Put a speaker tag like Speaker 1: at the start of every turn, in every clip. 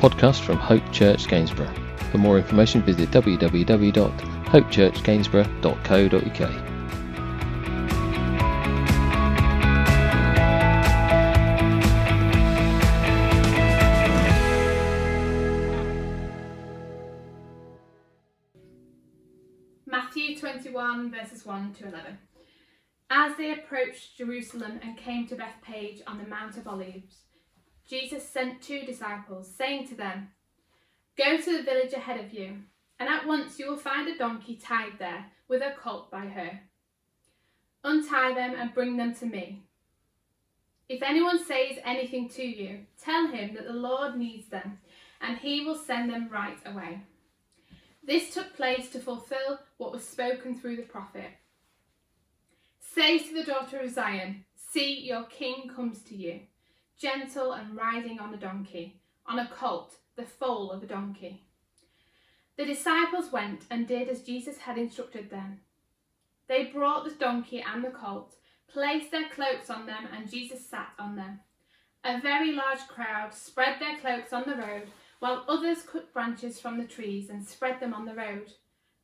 Speaker 1: podcast from Hope Church Gainsborough. For more information, visit www.hopechurchgainsborough.co.uk.
Speaker 2: Matthew 21, verses 1 to 11. As they approached Jerusalem and came to Bethphage on the Mount of Olives, Jesus sent two disciples, saying to them, Go to the village ahead of you, and at once you will find a donkey tied there with a colt by her. Untie them and bring them to me. If anyone says anything to you, tell him that the Lord needs them, and he will send them right away. This took place to fulfill what was spoken through the prophet. Say to the daughter of Zion, See, your king comes to you, gentle and riding on a donkey, on a colt, the foal of a donkey. The disciples went and did as Jesus had instructed them. They brought the donkey and the colt, placed their cloaks on them, and Jesus sat on them. A very large crowd spread their cloaks on the road, while others cut branches from the trees and spread them on the road.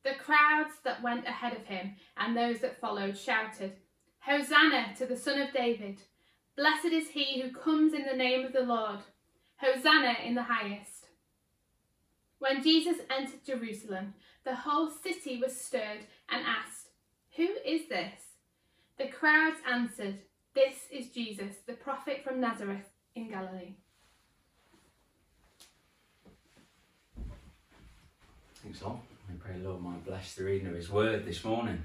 Speaker 2: The crowds that went ahead of him and those that followed shouted, Hosanna to the Son of David! Blessed is he who comes in the name of the Lord! Hosanna in the highest! When Jesus entered Jerusalem, the whole city was stirred and asked, Who is this? The crowds answered, This is Jesus, the prophet from Nazareth in Galilee.
Speaker 3: Thanks, all. We pray, the Lord, might bless the reading of His Word this morning.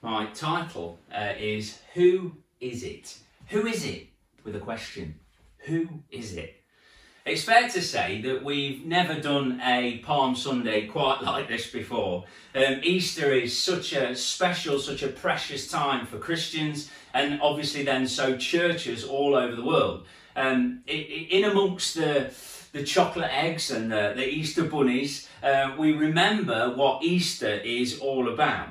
Speaker 3: My title uh, is Who is it? Who is it? With a question. Who is it? It's fair to say that we've never done a Palm Sunday quite like this before. Um, Easter is such a special, such a precious time for Christians, and obviously then so churches all over the world. Um, in amongst the the chocolate eggs and the, the Easter bunnies, uh, we remember what Easter is all about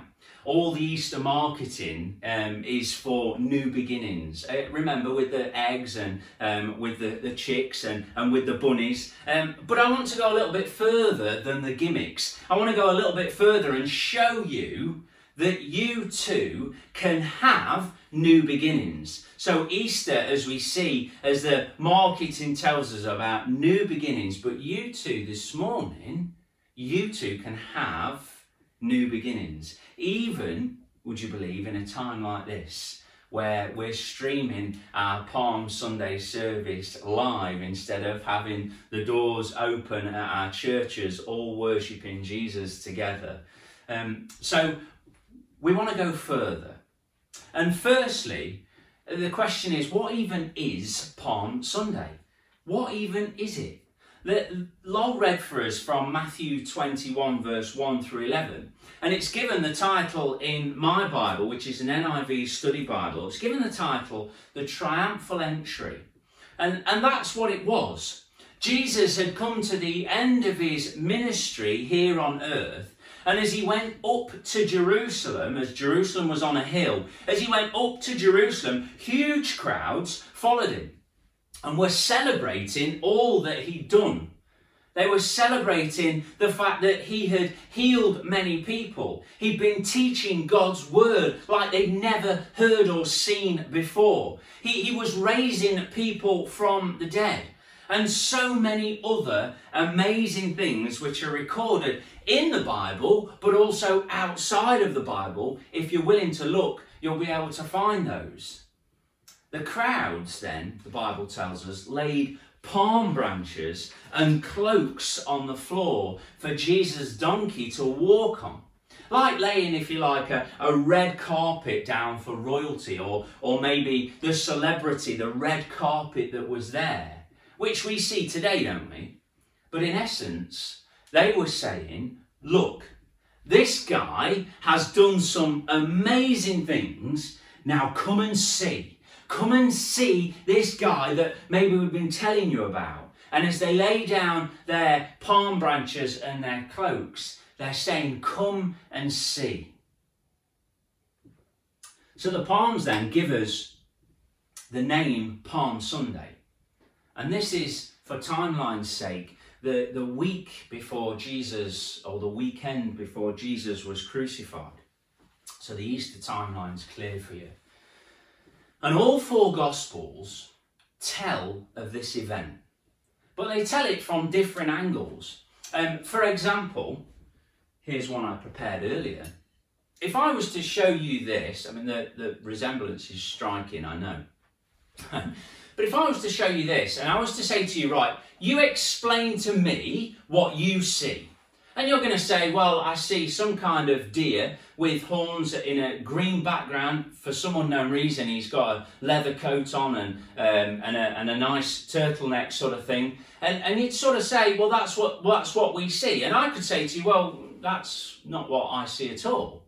Speaker 3: all the Easter marketing um, is for new beginnings. Uh, remember, with the eggs and um, with the, the chicks and, and with the bunnies. Um, but I want to go a little bit further than the gimmicks. I want to go a little bit further and show you that you too can have new beginnings. So, Easter, as we see, as the marketing tells us about new beginnings, but you too this morning, you too can have new beginnings. Even, would you believe, in a time like this, where we're streaming our Palm Sunday service live instead of having the doors open at our churches, all worshipping Jesus together. Um, so we want to go further. And firstly, the question is what even is Palm Sunday? What even is it? Lol read for us from Matthew 21, verse 1 through 11. And it's given the title in my Bible, which is an NIV study Bible, it's given the title The Triumphal Entry. And, and that's what it was. Jesus had come to the end of his ministry here on earth. And as he went up to Jerusalem, as Jerusalem was on a hill, as he went up to Jerusalem, huge crowds followed him and were celebrating all that he'd done. They were celebrating the fact that he had healed many people. He'd been teaching God's word like they'd never heard or seen before. He, he was raising people from the dead. And so many other amazing things which are recorded in the Bible, but also outside of the Bible. If you're willing to look, you'll be able to find those. The crowds, then, the Bible tells us, laid palm branches and cloaks on the floor for Jesus' donkey to walk on. Like laying, if you like, a, a red carpet down for royalty, or, or maybe the celebrity, the red carpet that was there, which we see today, don't we? But in essence, they were saying, look, this guy has done some amazing things. Now come and see. Come and see this guy that maybe we've been telling you about. And as they lay down their palm branches and their cloaks, they're saying, Come and see. So the palms then give us the name Palm Sunday. And this is for timeline's sake, the, the week before Jesus, or the weekend before Jesus was crucified. So the Easter timeline's clear for you. And all four Gospels tell of this event, but they tell it from different angles. Um, for example, here's one I prepared earlier. If I was to show you this, I mean, the, the resemblance is striking, I know. but if I was to show you this, and I was to say to you, right, you explain to me what you see. And you're going to say, well, I see some kind of deer with horns in a green background. For some unknown reason, he's got a leather coat on and, um, and, a, and a nice turtleneck sort of thing. And, and you'd sort of say, well, that's what, that's what we see. And I could say to you, well, that's not what I see at all.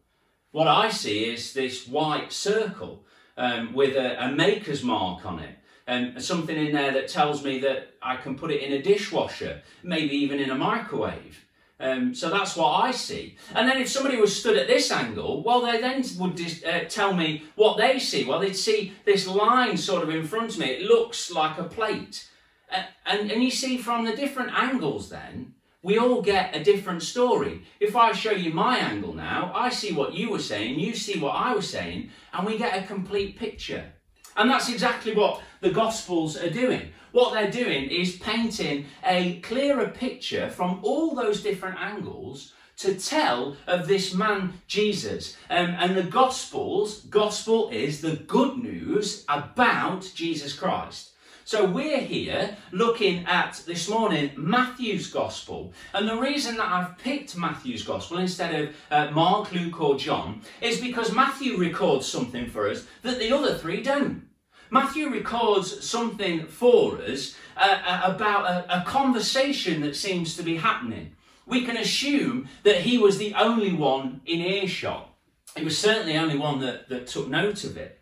Speaker 3: What I see is this white circle um, with a, a maker's mark on it and something in there that tells me that I can put it in a dishwasher, maybe even in a microwave. Um, so that's what I see. And then if somebody was stood at this angle, well, they then would dis- uh, tell me what they see. Well, they'd see this line sort of in front of me. It looks like a plate. Uh, and, and you see from the different angles then, we all get a different story. If I show you my angle now, I see what you were saying, you see what I was saying, and we get a complete picture. And that's exactly what the Gospels are doing. What they're doing is painting a clearer picture from all those different angles to tell of this man Jesus. Um, and the Gospels, gospel is the good news about Jesus Christ. So we're here looking at this morning Matthew's Gospel. And the reason that I've picked Matthew's Gospel instead of uh, Mark, Luke, or John is because Matthew records something for us that the other three don't. Matthew records something for us uh, uh, about a, a conversation that seems to be happening. We can assume that he was the only one in earshot. He was certainly the only one that, that took note of it.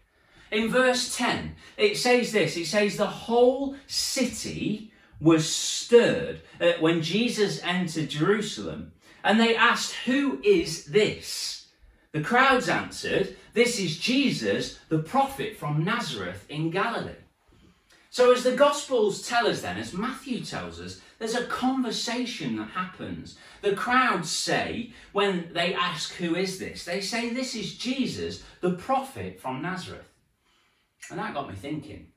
Speaker 3: In verse 10, it says this it says, The whole city was stirred uh, when Jesus entered Jerusalem, and they asked, Who is this? The crowds answered, This is Jesus, the prophet from Nazareth in Galilee. So, as the Gospels tell us, then, as Matthew tells us, there's a conversation that happens. The crowds say, when they ask, Who is this? They say, This is Jesus, the prophet from Nazareth. And that got me thinking.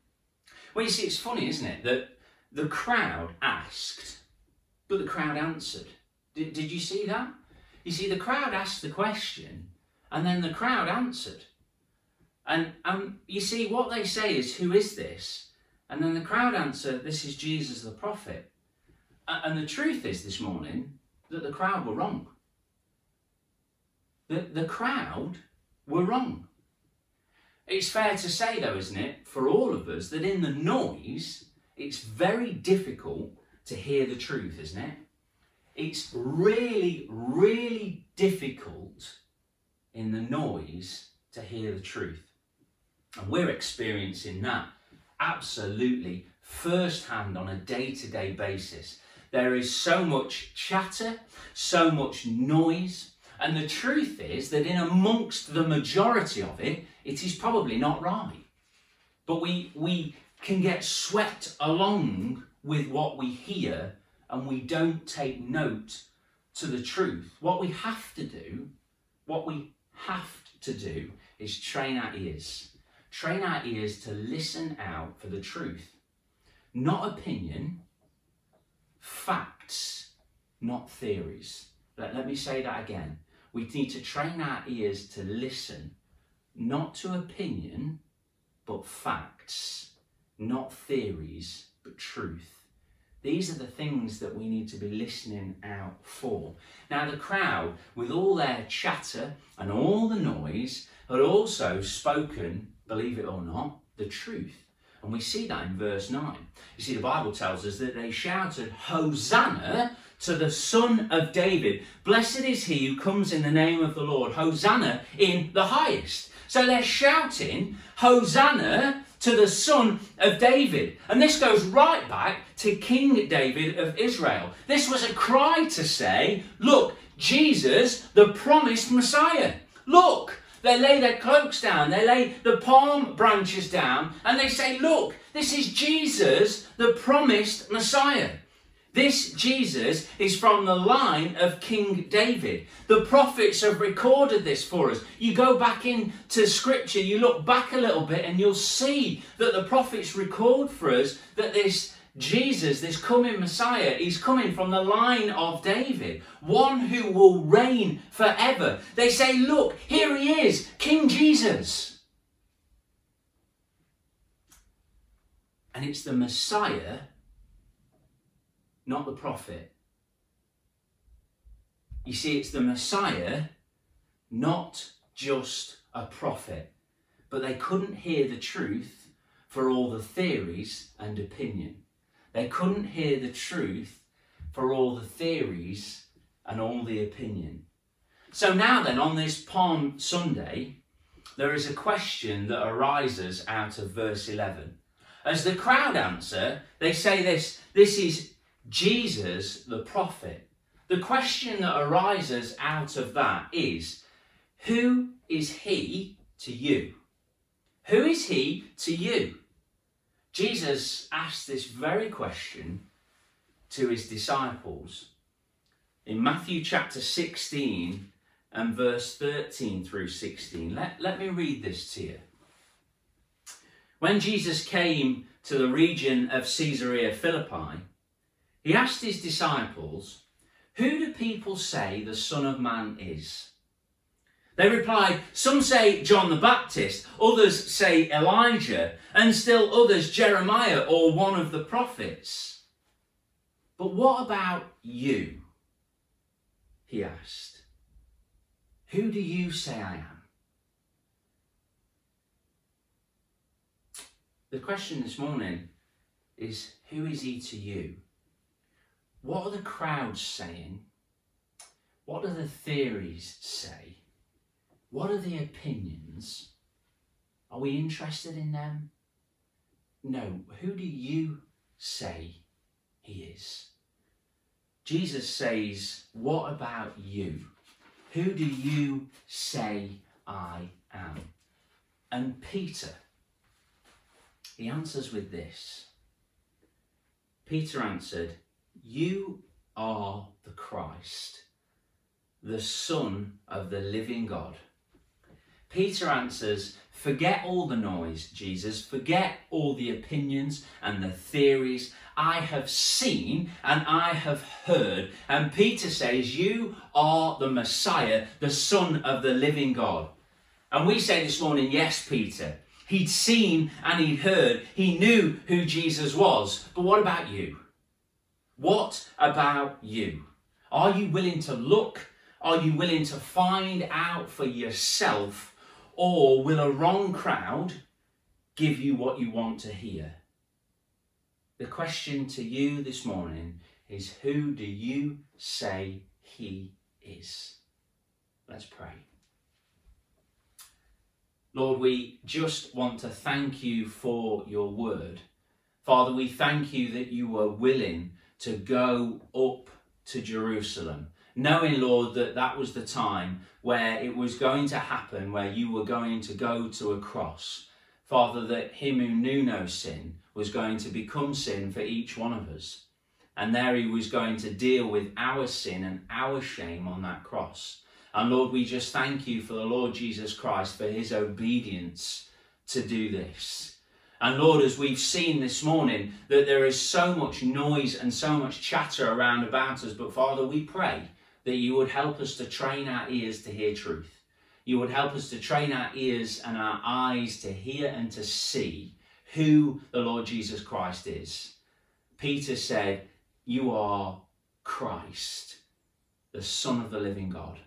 Speaker 3: Well, you see, it's funny, isn't it, that the crowd asked, but the crowd answered. Did, did you see that? You see, the crowd asked the question, and then the crowd answered. And um, you see, what they say is, Who is this? And then the crowd answer, This is Jesus the prophet. And the truth is this morning that the crowd were wrong. The, the crowd were wrong. It's fair to say, though, isn't it, for all of us, that in the noise, it's very difficult to hear the truth, isn't it? It's really, really difficult in the noise to hear the truth. And we're experiencing that absolutely firsthand on a day to day basis. There is so much chatter, so much noise, and the truth is that in amongst the majority of it, it is probably not right. But we, we can get swept along with what we hear and we don't take note to the truth. What we have to do, what we have to do is train our ears. Train our ears to listen out for the truth. Not opinion, facts, not theories. Let, let me say that again. We need to train our ears to listen, not to opinion, but facts, not theories, but truth. These are the things that we need to be listening out for. Now, the crowd, with all their chatter and all the noise, had also spoken, believe it or not, the truth. And we see that in verse 9. You see, the Bible tells us that they shouted, Hosanna to the Son of David. Blessed is he who comes in the name of the Lord. Hosanna in the highest. So they're shouting, Hosanna to the Son of David. And this goes right back to King David of Israel. This was a cry to say, Look, Jesus, the promised Messiah. Look, They lay their cloaks down, they lay the palm branches down, and they say, Look, this is Jesus, the promised Messiah. This Jesus is from the line of King David. The prophets have recorded this for us. You go back into scripture, you look back a little bit, and you'll see that the prophets record for us that this Jesus, this coming Messiah, is coming from the line of David, one who will reign forever. They say, Look, here he is, King Jesus. And it's the Messiah not the prophet. You see, it's the Messiah, not just a prophet. But they couldn't hear the truth for all the theories and opinion. They couldn't hear the truth for all the theories and all the opinion. So now, then, on this Palm Sunday, there is a question that arises out of verse 11. As the crowd answer, they say this this is Jesus the prophet. The question that arises out of that is who is he to you? Who is he to you? Jesus asked this very question to his disciples in Matthew chapter 16 and verse 13 through 16. Let, let me read this to you. When Jesus came to the region of Caesarea Philippi, he asked his disciples, Who do people say the Son of Man is? They replied, Some say John the Baptist, others say Elijah, and still others Jeremiah or one of the prophets. But what about you? He asked. Who do you say I am? The question this morning is Who is he to you? What are the crowds saying? What do the theories say? What are the opinions? Are we interested in them? No. Who do you say he is? Jesus says, What about you? Who do you say I am? And Peter, he answers with this. Peter answered, you are the Christ, the Son of the living God. Peter answers, Forget all the noise, Jesus. Forget all the opinions and the theories. I have seen and I have heard. And Peter says, You are the Messiah, the Son of the living God. And we say this morning, Yes, Peter. He'd seen and he'd heard. He knew who Jesus was. But what about you? What about you? Are you willing to look? Are you willing to find out for yourself? Or will a wrong crowd give you what you want to hear? The question to you this morning is who do you say he is? Let's pray. Lord, we just want to thank you for your word. Father, we thank you that you were willing to go up to Jerusalem, knowing, Lord, that that was the time where it was going to happen, where you were going to go to a cross. Father, that him who knew no sin was going to become sin for each one of us. And there he was going to deal with our sin and our shame on that cross. And Lord, we just thank you for the Lord Jesus Christ for his obedience to do this. And Lord, as we've seen this morning, that there is so much noise and so much chatter around about us, but Father, we pray that you would help us to train our ears to hear truth. You would help us to train our ears and our eyes to hear and to see who the Lord Jesus Christ is. Peter said, You are Christ, the Son of the living God.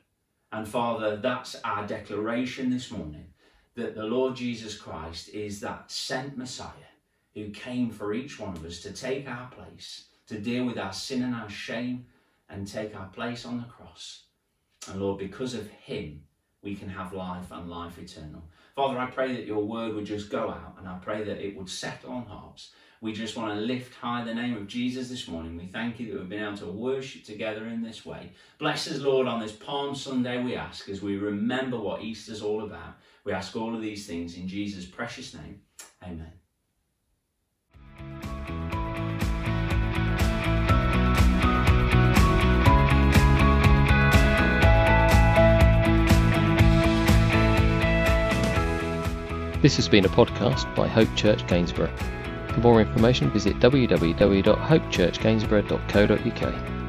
Speaker 3: And Father, that's our declaration this morning that the Lord Jesus Christ is that sent Messiah who came for each one of us to take our place, to deal with our sin and our shame, and take our place on the cross. And Lord, because of him, we can have life and life eternal. Father, I pray that your word would just go out, and I pray that it would settle on hearts. We just want to lift high the name of Jesus this morning. We thank you that we've been able to worship together in this way. Bless us, Lord, on this Palm Sunday, we ask, as we remember what Easter's all about. We ask all of these things in Jesus' precious name. Amen.
Speaker 1: This has been a podcast by Hope Church Gainsborough. For more information, visit www.hopechurchgainsborough.co.uk.